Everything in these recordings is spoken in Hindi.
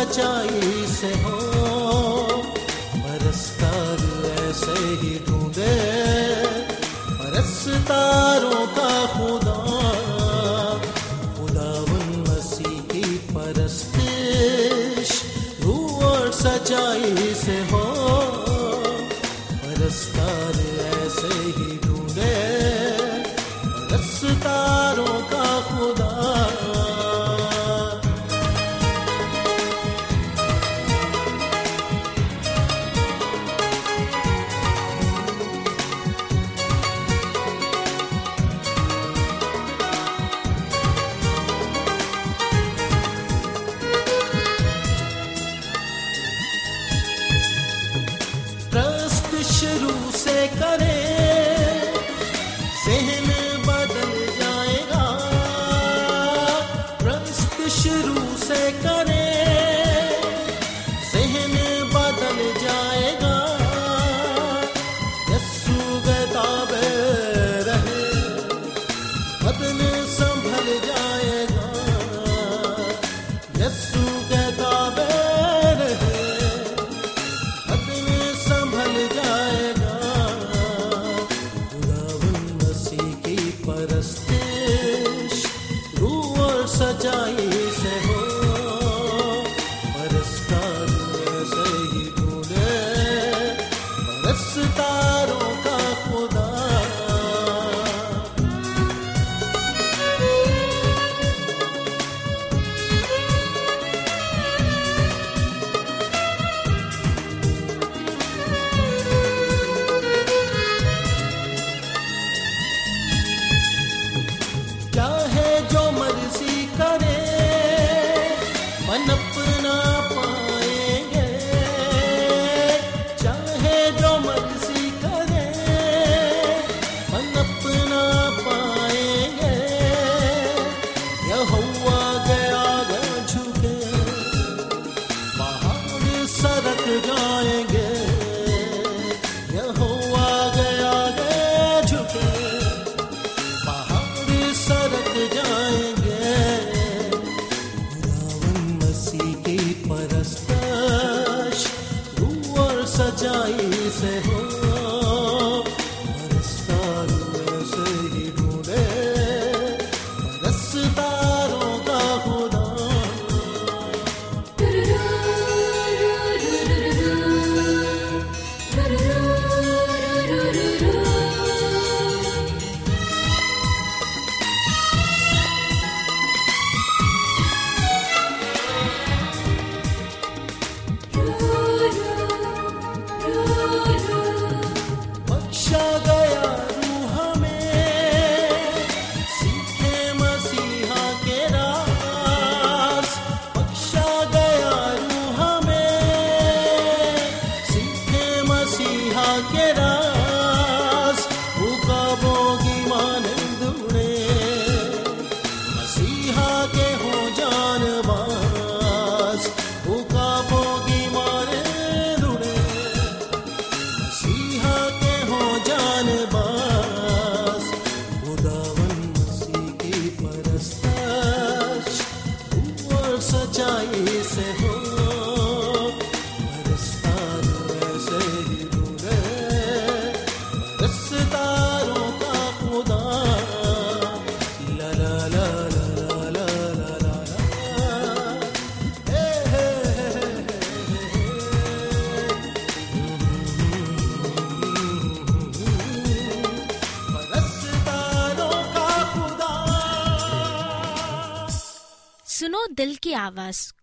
सच्चाई से हो। sectores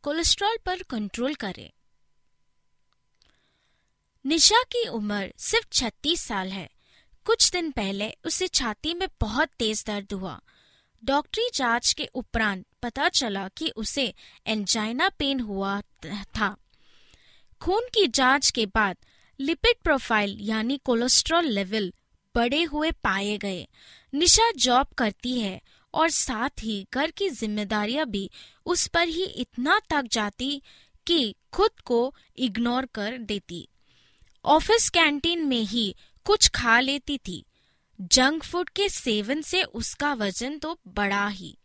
कोलेस्ट्रॉल पर कंट्रोल करें। निशा की उम्र सिर्फ़ 36 साल है। कुछ दिन पहले उसे छाती में बहुत तेज दर्द हुआ। डॉक्टरी जाँच के उपरांत पता चला कि उसे एंजाइना पेन हुआ था। खून की जाँच के बाद लिपिड प्रोफ़ाइल यानी कोलेस्ट्रॉल लेवल बढ़े हुए पाए गए। निशा जॉब करती है और साथ ही घर की जिम्मेदारियाँ भी उस पर ही इतना तक जाती कि खुद को इग्नोर कर देती। ऑफ़िस कैंटीन में ही कुछ खा लेती थी। जंक फ़ूड के सेवन से उसका वज़न तो बढ़ा ही।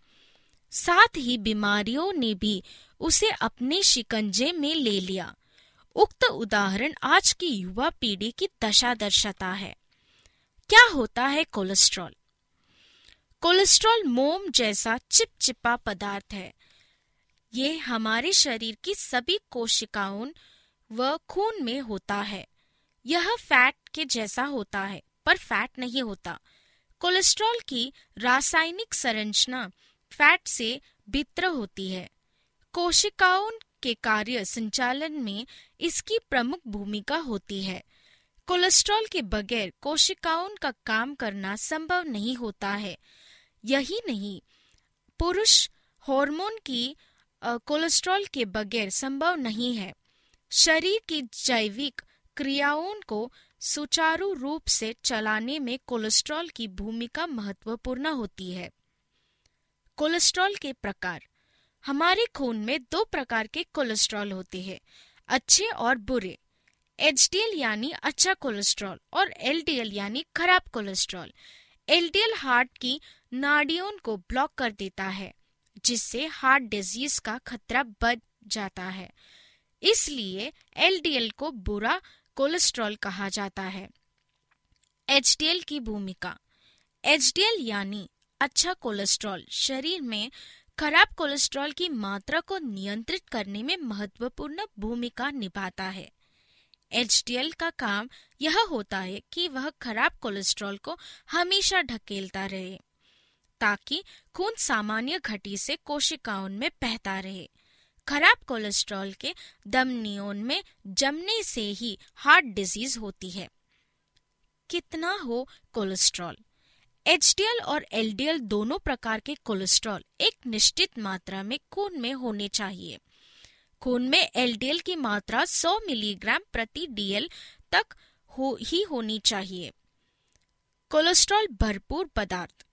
साथ ही बीमारियों ने भी उसे अपने शिकंजे में ले लिया। उक्त उदाहरण आज की युवा पीढ़ी की दशा दर्शाता है। क्या होता है कोलेस्ट्रॉल कोलेस्ट्रॉल मोम जैसा चिपचिपा पदार्थ है। ये हमारे शरीर की सभी कोशिकाओं व खून में होता है। यह फैट के जैसा होता है, पर फैट नहीं होता। कोलेस्ट्रॉल की रासायनिक संरचना फैट से भित्र होती है। कोशिकाओं के कार्य संचालन में इसकी प्रमुख भूमिका होती है। कोलेस्ट्रॉल के बगैर कोशिकाओं का काम करना संभव नहीं होता है। यही नहीं, पुरुष हार्मोन की कोलेस्ट्रॉल के बगैर संभव नहीं है। शरीर की जैविक क्रियाओं को सुचारू रूप से चलाने में कोलेस्ट्रॉल की भूमिका महत्वपूर्ण होती है। कोलेस्ट्रॉल के प्रकार। हमारे खून में दो प्रकार के कोलेस्ट्रॉल होते हैं, अच्छे और बुरे। एचडीएल यानी अच्छा कोलेस्ट्रॉल और एलडीएल यानी खराब कोलेस्ट्रॉल। एलडीएल हार्ट की नाड़ियों को ब्लॉक कर देता है, जिससे हार्ट डिज़ीज़ का खतरा बढ़ जाता है। इसलिए एलडीएल को बुरा कोलेस्ट्रॉल कहा जाता है। एचडीएल की भूमिका। एचडीएल यानी अच्छा कोलेस्ट्रॉल शरीर में खराब कोलेस्ट्रॉल की मात्रा को नियंत्रित करने में महत्वपूर्ण भूमिका निभाता है। एचडीएल का काम यह होता है कि वह खराब कोलेस्ट्रॉल को हमेशा ढकेलता रहे, ताकि खून सामान्य घटी से कोशिकाओं में बहता रहे। खराब कोलेस्ट्रॉल के धमनियों में जमने से ही हार्ट डिज़ीज़ होती है। कितना हो कोलेस्ट्रॉल? एचडीएल और एलडीएल दोनों प्रकार के कोलेस्ट्रॉल एक निश्चित मात्रा में खून में होने चाहिए। खून में एलडीएल की मात्रा 100 मिलीग्राम प्रति डीएल तक हो, ही होनी चाहिए। कोलेस्ट्रॉल भरपूर पदार्थ,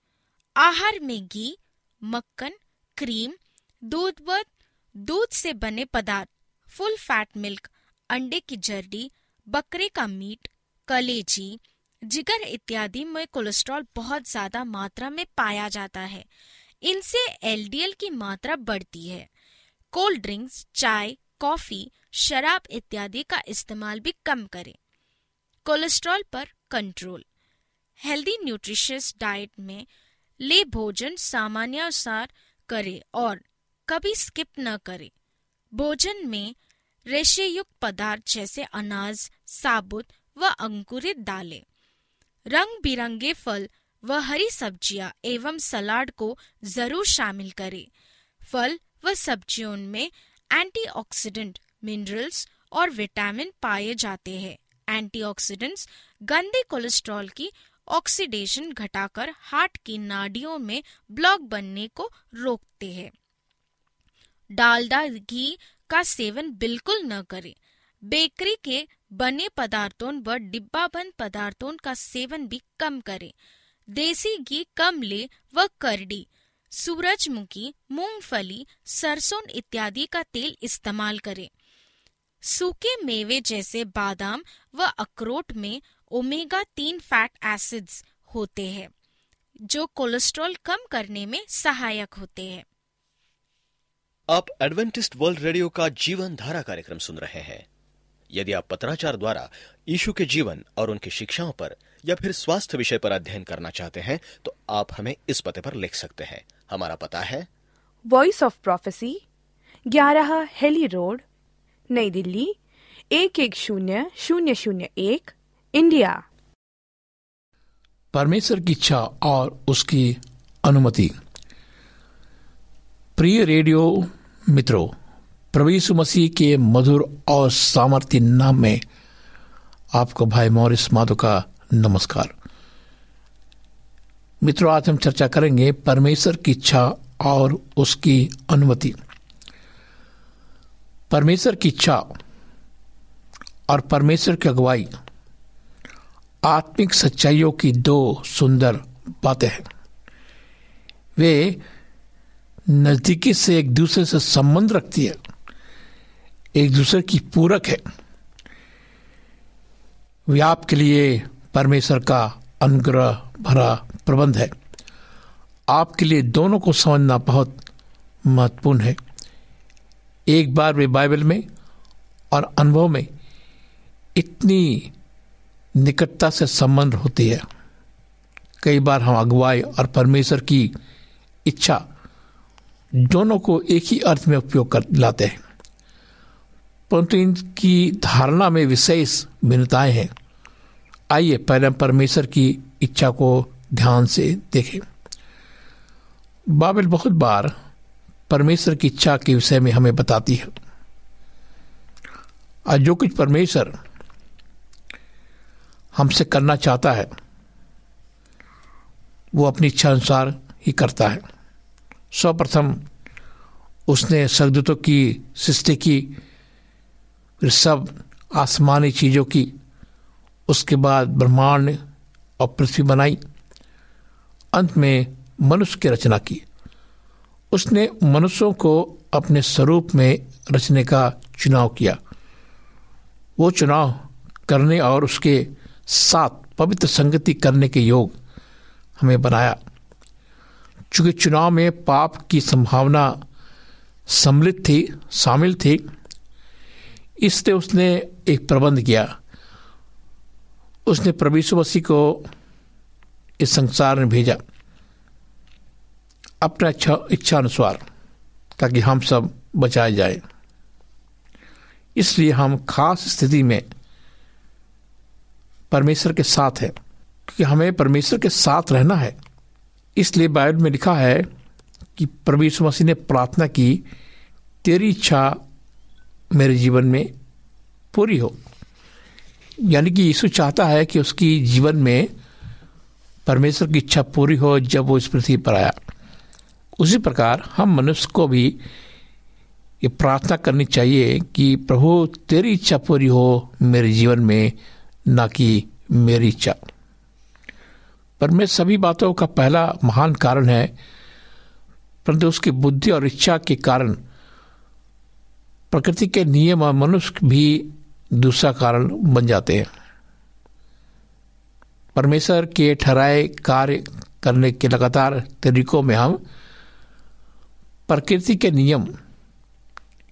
आहार में घी, मक्खन, क्रीम, दूध व दूध से बने पदार्थ, फुल फैट मिल्क, अंडे की जर्दी, बकरे का मीट, कलेजी, जिगर इत्यादि में कोलेस्ट्रॉल बहुत ज़्यादा मात्रा में पाया जाता है। इनसे एलडीएल की मात्रा बढ़ती है। कोल्ड ड्रिंक्स, चाय, कॉफ़ी, शराब इत्यादि का इस्तेमाल भी कम करें। कोलेस्ट्रॉल पर कंट्रोल। हेल्दी, न्यूट्रिशियस डाइट में ले भोजन सामान्यानुसार करें और कभी स्किप न करें। भोजन में रेशेयुक्त पदार्थ जैसे अनाज, साबुत व अंकुरित दालें रंग बिरंगे फल व हरी सब्ज़ियाँ एवं सलाद को ज़रूर शामिल करें। फल व सब्जियों में एंटीऑक्सीडेंट मिनरल्स और विटामिन पाए जाते हैं। एंटीऑक्सीडेंट्स गंदे कोलेस्ट्रॉल की ऑक्सीडेशन घटाकर हार्ट की नाड़ियों में ब्लॉक बनने को रोकते हैं। डालडा घी का सेवन बिल्कुल न करें। बेकरी के बने पदार्थों व डिब्बाबंद पदार्थों का सेवन भी कम करें। देसी घी कम ले व करडी सूरजमुखी, मूंगफली, सरसों इत्यादि का तेल इस्तेमाल करें। सूखे मेवे जैसे बादाम व अखरोट में ओमेगा तीन फैट एसिड्स होते हैं, जो कोलेस्ट्रॉल कम करने में सहायक होते हैं। आप एडवेंटिस्ट वर्ल्ड रेडियो का जीवन धारा कार्यक्रम सुन रहे हैं। यदि आप पत्राचार द्वारा यीशु के जीवन और उनकी शिक्षाओं पर या फिर स्वास्थ्य विषय पर अध्ययन करना चाहते हैं तो आप हमें इस पते पर लिख सकते हैं। हमारा पता है। वॉइस ऑफ़ प्रोफेसी ग्यारह हेली रोड नई दिल्ली एक एक शून्य शून्य शून्य एक इंडिया। परमेश्वर की इच्छा और उसकी अनुमति। प्रिय रेडियो मित्रों प्रभु यीशु मसीह के मधुर और सामर्थ्य नाम में आपको भाई मॉरिस माधो का नमस्कार। मित्रों, आज हम चर्चा करेंगे परमेश्वर की इच्छा और उसकी अनुमति। परमेश्वर की इच्छा और परमेश्वर की अगुवाई आत्मिक सच्चाइयों की दो सुंदर बातें हैं। वे नजदीकी से एक दूसरे से संबंध रखती है, एक दूसरे की पूरक है। वे आपके लिए परमेश्वर का अनुग्रह भरा प्रबंध है। आपके लिए दोनों को समझना बहुत महत्वपूर्ण है। एक बार वे बाइबल में और अनुभव में इतनी निकटता से संबंध होती है। कई बार हम अगुवाई और परमेश्वर की इच्छा दोनों को एक ही अर्थ में उपयोग कर लाते हैं। परंतु इनकी धारणा में विशेष भिन्नताएँ हैं। आइए पहले परमेश्वर की इच्छा को ध्यान से देखें। बाइबल बहुत बार परमेश्वर की इच्छा के विषय में हमें बताती है। और जो कुछ परमेश्वर हमसे करना चाहता है, वो अपनी इच्छा अनुसार ही करता है। सर्वप्रथम उसने स्वर्गदूतों की, सृष्टि की, फिर सब आसमानी चीज़ों की, उसके बाद ब्रह्मांड और पृथ्वी बनाई। अंत में मनुष्य की रचना की। उसने मनुष्यों को अपने स्वरूप में रचने का चुनाव किया। वो चुनाव करने और उसके साथ पवित्र संगति करने के योग हमें बनाया। चूँकि चुनाव में पाप की संभावना सम्मिलित थी, शामिल थी, इसलिए उसने एक प्रबंध किया। उसने प्रभु मसीह को इस संसार में भेजा। अपना इच्छा इच्छा अनुसार ताकि हम सब बचाए जाए। इसलिए हम खास स्थिति में परमेश्वर के साथ है, क्योंकि हमें परमेश्वर के साथ रहना है। इसलिए बाइबल में लिखा है कि परमेश्वर मसीह ने प्रार्थना की, तेरी इच्छा मेरे जीवन में पूरी हो। यानी कि यीशु चाहता है कि उसकी जीवन में परमेश्वर की इच्छा पूरी हो जब वो इस पृथ्वी पर आया। उसी प्रकार हम मनुष्य को भी ये प्रार्थना करनी चाहिए कि प्रभु, तेरी इच्छा पूरी हो मेरे जीवन में, ना कि मेरी इच्छा। पर मैं सभी बातों का पहला महान कारण है, परंतु उसकी बुद्धि और इच्छा के कारण, प्रकृति के नियम और मनुष्य भी दूसरा कारण बन जाते हैं। परमेश्वर के ठहराए कार्य करने के लगातार तरीकों में हम प्रकृति के नियम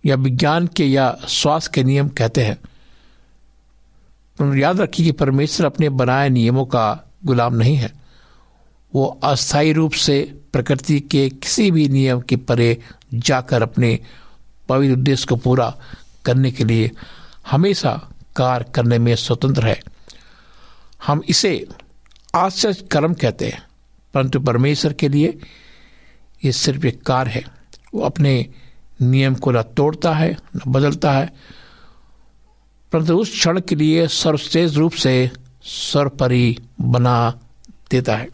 या विज्ञान के या स्वास्थ्य के नियम कहते हैं। याद रखिए कि परमेश्वर अपने बनाए नियमों का गुलाम नहीं है। वो अस्थायी रूप से प्रकृति के किसी भी नियम के परे जाकर अपने पवित्र उद्देश्य को पूरा करने के लिए हमेशा कार्य करने में स्वतंत्र है। हम इसे आश्चर्य कर्म कहते हैं। परंतु परमेश्वर के लिए ये सिर्फ़ एक कार्य है। वो अपने नियम को न तोड़ता है, न बदलता है। परंतु उस क्षण के लिए सर्वश्रेष्ठ रूप से सर्वपरि बना देता है।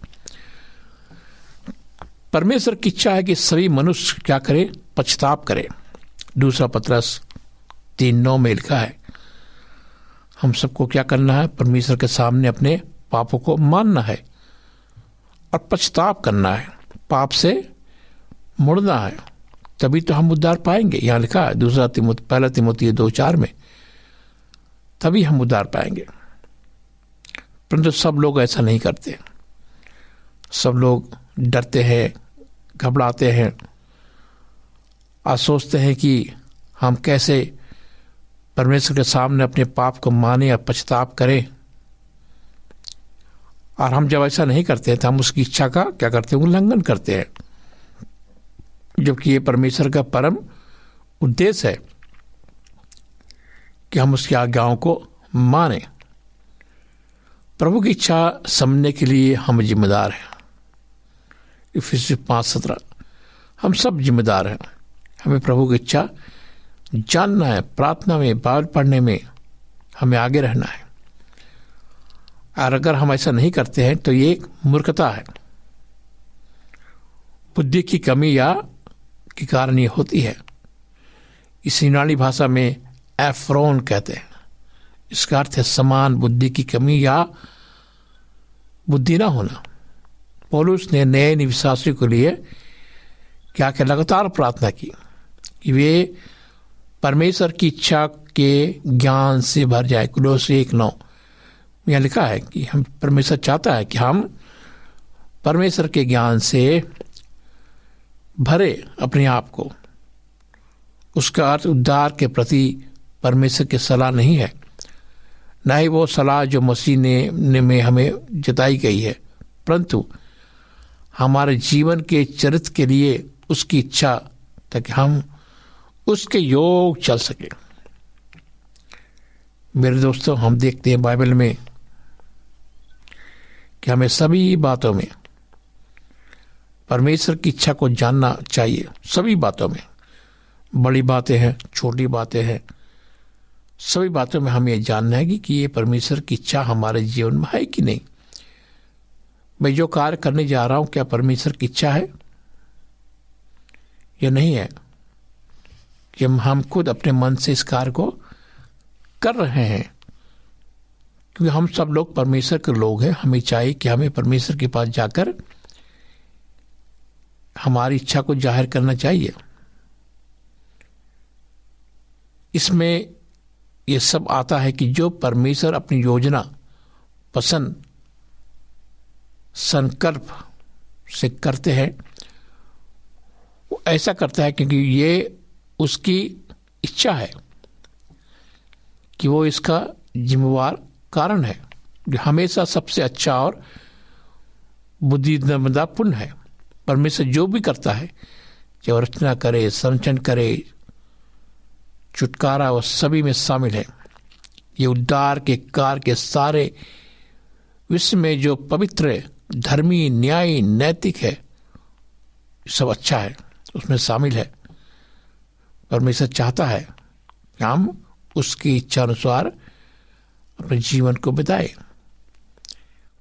परमेश्वर की इच्छा है कि सभी मनुष्य क्या करे? पछताप करे। दूसरा पत्रस तीन नौ में लिखा है हम सबको क्या करना है? परमेश्वर के सामने अपने पापों को मानना है और पछताप करना है। पाप से मुड़ना है। तभी तो हम उद्धार पाएँगे। यहाँ लिखा है, दूसरा तिमोत, पहला तिमोती दो चार में, तभी हम उद्धार पाएँगे। परंतु सब लोग ऐसा नहीं करते। सब लोग डरते हैं, घबराते हैं और सोचते हैं कि हम कैसे परमेश्वर के सामने अपने पाप को माने या पछताप करें। और हम जब ऐसा नहीं करते हैं तो हम उसकी इच्छा का क्या करते हैं? उल्लंघन करते हैं। जबकि ये परमेश्वर का परम उद्देश्य है कि हम उसकी आज्ञाओं को माने। प्रभु की इच्छा समझने के लिए हम जिम्मेदार हैं। इफिस पाँच सत्रह, हम सब जिम्मेदार हैं। हमें प्रभु की इच्छा जानना है, प्रार्थना में बाइबल पढ़ने में हमें आगे रहना है। और अगर हम ऐसा नहीं करते हैं तो ये मूर्खता है। बुद्धि की कमी या के कारण ये होती है। इस यूनानी भाषा में एफ्रोन कहते हैं। इसका अर्थ है समान बुद्धि की कमी या बुद्धि ना होना। पौलुस ने नए निविश्वासी के लिए क्या क्या लगातार प्रार्थना की कि वे परमेश्वर की इच्छा के ज्ञान से भर जाए। कुलोस एक नौ। यहाँ लिखा है कि हम परमेश्वर चाहता है कि हम परमेश्वर के ज्ञान से भरे अपने आप को। उसका अर्थ उद्धार के प्रति परमेश्वर की सलाह नहीं है। न ही वो सलाह जो मसीह ने, में हमें जताई गई है। परंतु हमारे जीवन के चरित्र के लिए उसकी इच्छा ताकि हम उसके योग चल सके। मेरे दोस्तों हम देखते हैं बाइबल में कि हमें सभी बातों में परमेश्वर की इच्छा को जानना चाहिए। सभी बातों में। बड़ी बातें हैं छोटी बातें हैं। सभी बातों में हमें जानना है कि, ये परमेश्वर की इच्छा हमारे जीवन में है कि नहीं। मैं जो कार्य करने जा रहा हूँ क्या परमेश्वर की इच्छा है या नहीं है? कि हम खुद अपने मन से इस कार्य को कर रहे हैं। क्योंकि हम सब लोग परमेश्वर के लोग हैं, हमें चाहिए कि हमें परमेश्वर के पास जाकर हमारी इच्छा को ज़ाहिर करना चाहिए। इसमें यह सब आता है कि जो परमेश्वर अपनी योजना, पसंद, संकल्प से करते हैं, वो ऐसा करता है क्योंकि ये उसकी इच्छा है कि वो इसका जिम्मेवार कारण है, जो हमेशा सबसे अच्छा और बुद्धिमदापूर्ण है। परमेश्वर जो भी करता है, चाहे रचना करे संरक्षण करे, छुटकारा वह सभी में शामिल है। ये उद्धार के कार के सारे विश्व में जो पवित्र, धर्मी, न्यायी, नैतिक है, सब अच्छा है, उसमें शामिल है। परमेश्वर चाहता है कि हम उसकी इच्छा अनुसार अपने जीवन को बिताए।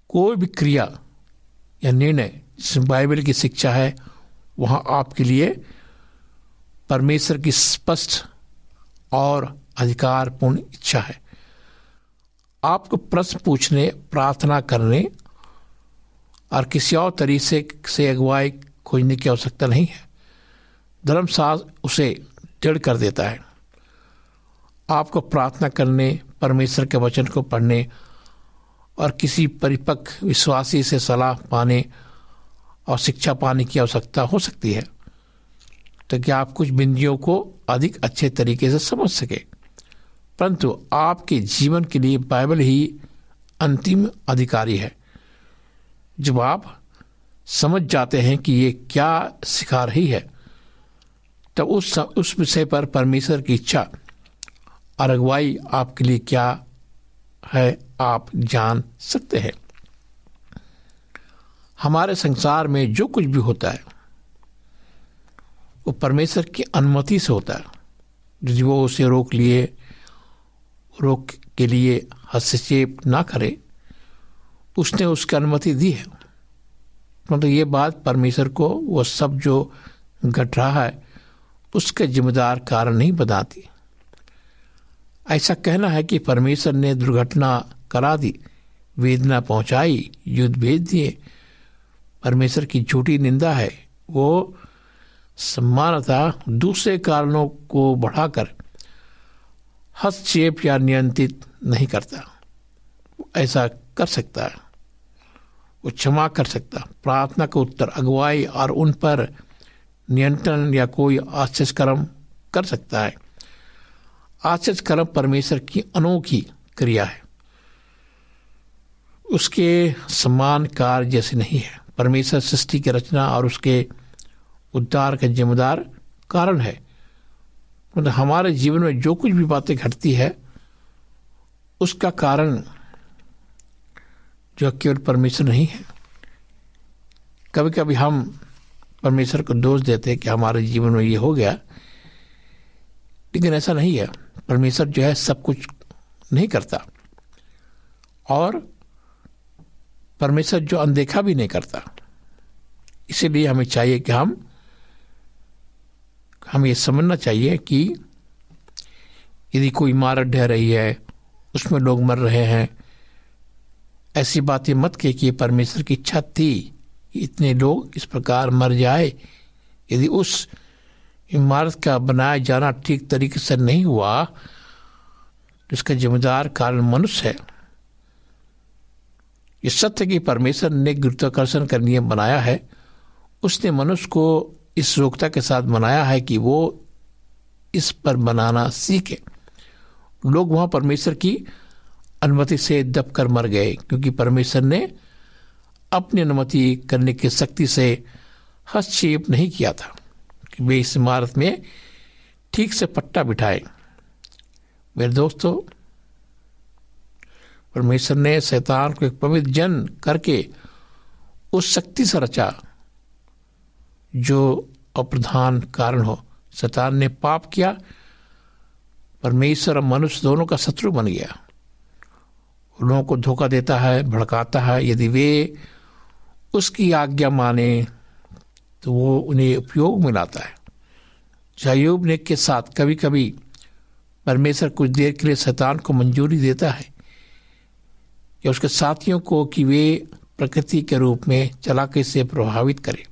कोई भी क्रिया या निर्णय जिसमें बाइबल की शिक्षा है, वहाँ आपके लिए परमेश्वर की स्पष्ट और अधिकारपूर्ण इच्छा है। आपको प्रश्न पूछने, प्रार्थना करने और किसी और तरीके से अगुवाई खोजने की आवश्यकता नहीं है। धर्मशास्त्र उसे दृढ़ कर देता है। आपको प्रार्थना करने, परमेश्वर के वचन को पढ़ने और किसी परिपक्व विश्वासी से सलाह पाने और शिक्षा पाने की आवश्यकता हो सकती है, ताकि आप कुछ बिंदियों को अधिक अच्छे तरीके से समझ सके। परंतु आपके जीवन के लिए बाइबल ही अंतिम अधिकारी है। जब आप समझ जाते हैं कि ये क्या सिखा रही है तब उस उस विषय पर परमेश्वर की इच्छा। और अगुवाई आपके लिए क्या है, आप जान सकते हैं। हमारे संसार में जो कुछ भी होता है, वो परमेश्वर की अनुमति से होता है। यदि वो उसे रोक लिए, रोक के लिए हस्तक्षेप ना करे, उसने उसकी अनुमति दी है। मतलब ये बात परमेश्वर को, वो सब जो घट रहा है उसके जिम्मेदार कारण नहीं बताती। ऐसा कहना है कि परमेश्वर ने दुर्घटना करा दी, वेदना पहुंचाई, युद्ध भेज दिए। परमेश्वर की झूठी निंदा है, वो सम्मानता दूसरे कारणों को बढ़ाकर हस्तक्षेप या नियंत्रित नहीं करता। ऐसा कर सकता है, वो क्षमा कर सकता प्रार्थना का उत्तर अगुवाई और उन पर नियंत्रण या कोई आश्चर्य कर्म कर सकता है। आश्चर्य कर्म परमेश्वर की अनोखी क्रिया है। उसके सम्मान कार्य जैसे नहीं है। परमेश्वर सृष्टि की रचना और उसके उद्धार का जिम्मेदार कारण है। मतलब हमारे जीवन में जो कुछ भी बातें घटती है, उसका कारण जो केवल परमेश्वर नहीं है। कभी कभी हम परमेश्वर को दोष देते कि हमारे जीवन में ये हो गया। लेकिन ऐसा नहीं है। परमेश्वर जो है सब कुछ नहीं करता। और परमेश्वर जो अनदेखा भी नहीं करता। इसीलिए हमें चाहिए कि हम, हमें ये समझना चाहिए कि यदि कोई इमारत ढह रही है, उसमें लोग मर रहे हैं, ऐसी बातें मत कि ये परमेश्वर की इच्छा थी। कि इतने लोग इस प्रकार मर जाए, यदि उस इमारत का बनाया जाना ठीक तरीके से नहीं हुआ तो इसका जिम्मेदार कारण मनुष्य है। इस सत्य कि परमेश्वर ने गुरुत्वाकर्षण का नियम बनाया है। उसने मनुष्य को इस योग्यता के साथ बनाया है कि वो इस पर बनाना सीखे। लोग वहाँ परमेश्वर की अनुमति से दबकर मर गए, क्योंकि परमेश्वर ने अपनी अनुमति करने की शक्ति से हस्तक्षेप नहीं किया था कि वे इस इमारत में ठीक से पट्टा बिठाए। मेरे दोस्तों, परमेश्वर ने शैतान को एक पवित्र जन करके उस शक्ति से रचा, जो अप्रधान कारण हो। शैतान ने पाप किया, परमेश्वर और मनुष्य दोनों का शत्रु बन गया। लोगों को धोखा देता है, भड़काता है। यदि वे उसकी आज्ञा माने तो वो उन्हें उपयोग में लाता है। जायूब ने के साथ कभी कभी परमेश्वर कुछ देर के लिए शैतान को मंजूरी देता है, या उसके साथियों को कि वे प्रकृति के रूप में चलाके से प्रभावित करें।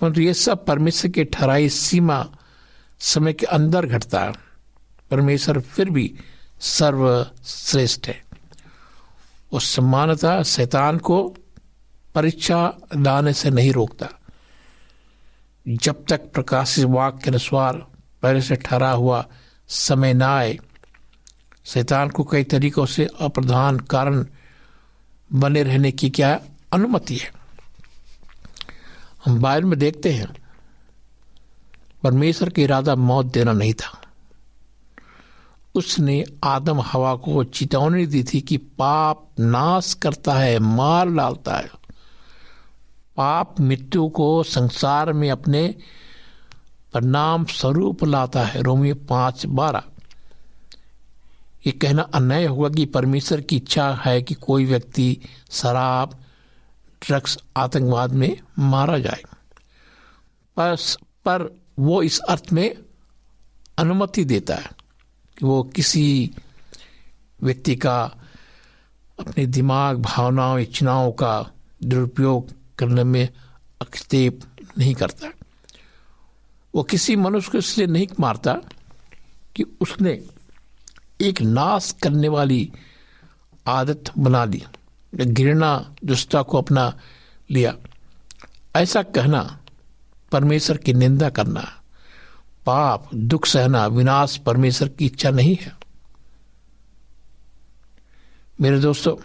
परंतु ये सब परमेश्वर के ठहराई सीमा समय के अंदर घटता है। परमेश्वर फिर भी सर्वश्रेष्ठ है। उस समानता शैतान को परीक्षा लाने से नहीं रोकता। जब तक प्रकाशित वाक्य के अनुसार पहले से ठहरा हुआ समय ना आए, शैतान को कई तरीकों से अप्रधान कारण बने रहने की क्या अनुमति है? हम बाइबल में देखते हैं, परमेश्वर का इरादा मौत देना नहीं था। उसने आदम हवा को चेतावनी दी थी कि पाप नाश करता है, मार डालता है। पाप मृत्यु को संसार में अपने परिणाम स्वरूप लाता है। रोमियो पाँच बारह। ये कहना अन्याय होगा कि परमेश्वर की इच्छा है कि कोई व्यक्ति शराब ड्रग्स आतंकवाद में मारा जाए। पर, पर वो इस अर्थ में अनुमति देता है कि वो किसी व्यक्ति का अपने दिमाग भावनाओं इच्छाओं का दुरुपयोग करने में हस्तक्षेप नहीं करता। वो किसी मनुष्य को इसलिए नहीं मारता कि उसने एक नाश करने वाली आदत बना ली, घृणा दुष्टा को अपना लिया। ऐसा कहना, परमेश्वर की निंदा करना, पाप, दुख सहना, विनाश परमेश्वर की इच्छा नहीं है। मेरे दोस्तों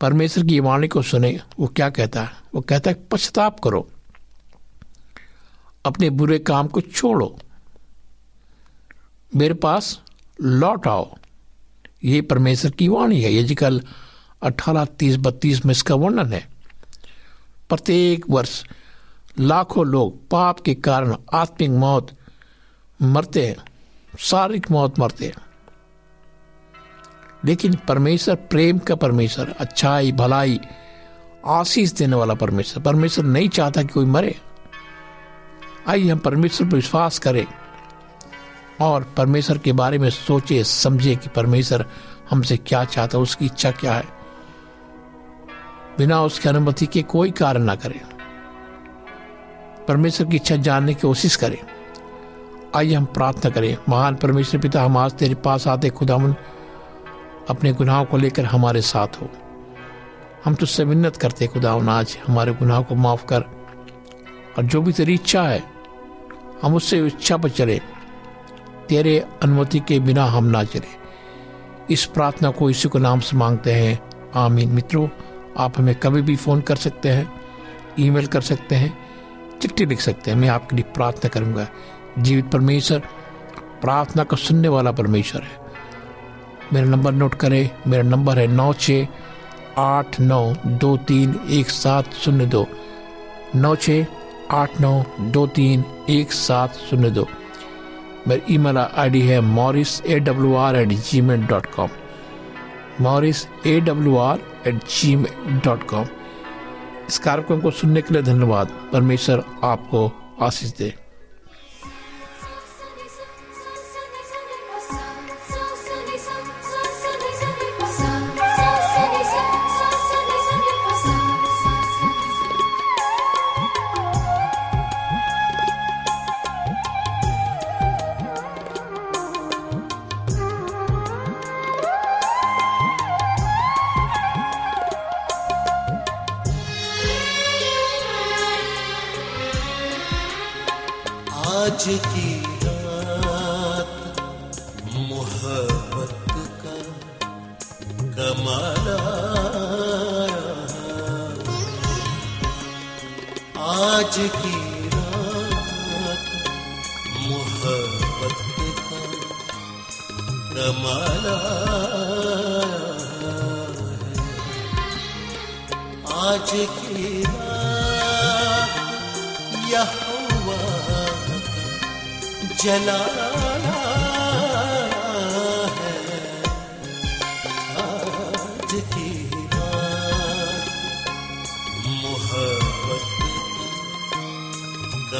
परमेश्वर की वाणी को सुने, वो क्या कहता है? वो कहता है, पश्चाताप करो। अपने बुरे काम को छोड़ो। मेरे पास लौट आओ। ये परमेश्वर की वाणी है। यजिकल अठारह, तीस, बत्तीस में इसका वर्णन है। प्रत्येक वर्ष लाखों लोग पाप के कारण आत्मिक मौत मरते हैं, शारीरिक मौत मरते हैं। लेकिन परमेश्वर प्रेम का परमेश्वर, अच्छाई, भलाई, आशीष देने वाला परमेश्वर। परमेश्वर नहीं चाहता कि कोई मरे। आइए हम परमेश्वर पर विश्वास करें और परमेश्वर के बारे में सोचे, समझे कि परमेश्वर हमसे क्या चाहता उसकी इच्छा क्या है। बिना उसकी अनुमति के कोई कार्य ना करें। परमेश्वर की इच्छा जानने की कोशिश करें। आइए हम प्रार्थना करें। महान परमेश्वर पिता, हम आज तेरे पास आते खुदावन। अपने गुनाहों को लेकर हमारे साथ हो। हम तुझसे मिन्नत करते खुदावन आज हमारे गुनाह को माफ़ कर। और जो भी तेरी इच्छा है, हम उससे इच्छा पर चले। तेरे अनुमति के बिना हम ना चले। इस प्रार्थना को इसी को नाम से मांगते हैं। आमीन। मित्रों, आप हमें कभी भी फ़ोन कर सकते हैं, ईमेल कर सकते हैं, चिट्ठी लिख सकते हैं। मैं आपके लिए प्रार्थना करूँगा। जीवित परमेश्वर, प्रार्थना को सुनने वाला परमेश्वर है। मेरा नंबर नोट करें। मेरा नंबर है नौ छ आठ नौ दो तीन एक सात शून्य दो। नौ छ आठ नौ दो तीन एक सात शून्य दो। मेरी ईमेल आईडी है Morris A W R at Gmail dot com. Morris A W R at Gmail dot com. इस कार्यक्रम को सुनने के लिए धन्यवाद। परमेश्वर आपको आशीष दे। आज की रात मोहब्बत का रमाला है। आज की रात यहोवा हुआ है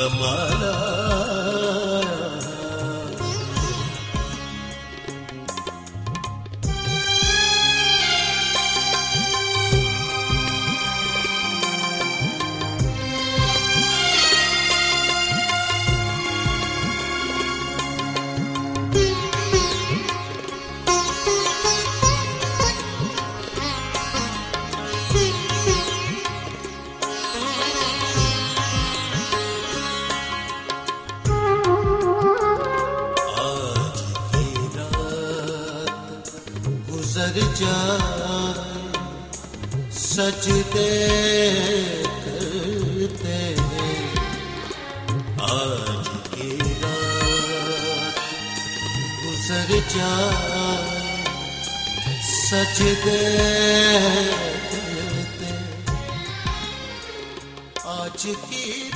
का सजदे करते आज की रात गुजर जाए सजदे करते आज की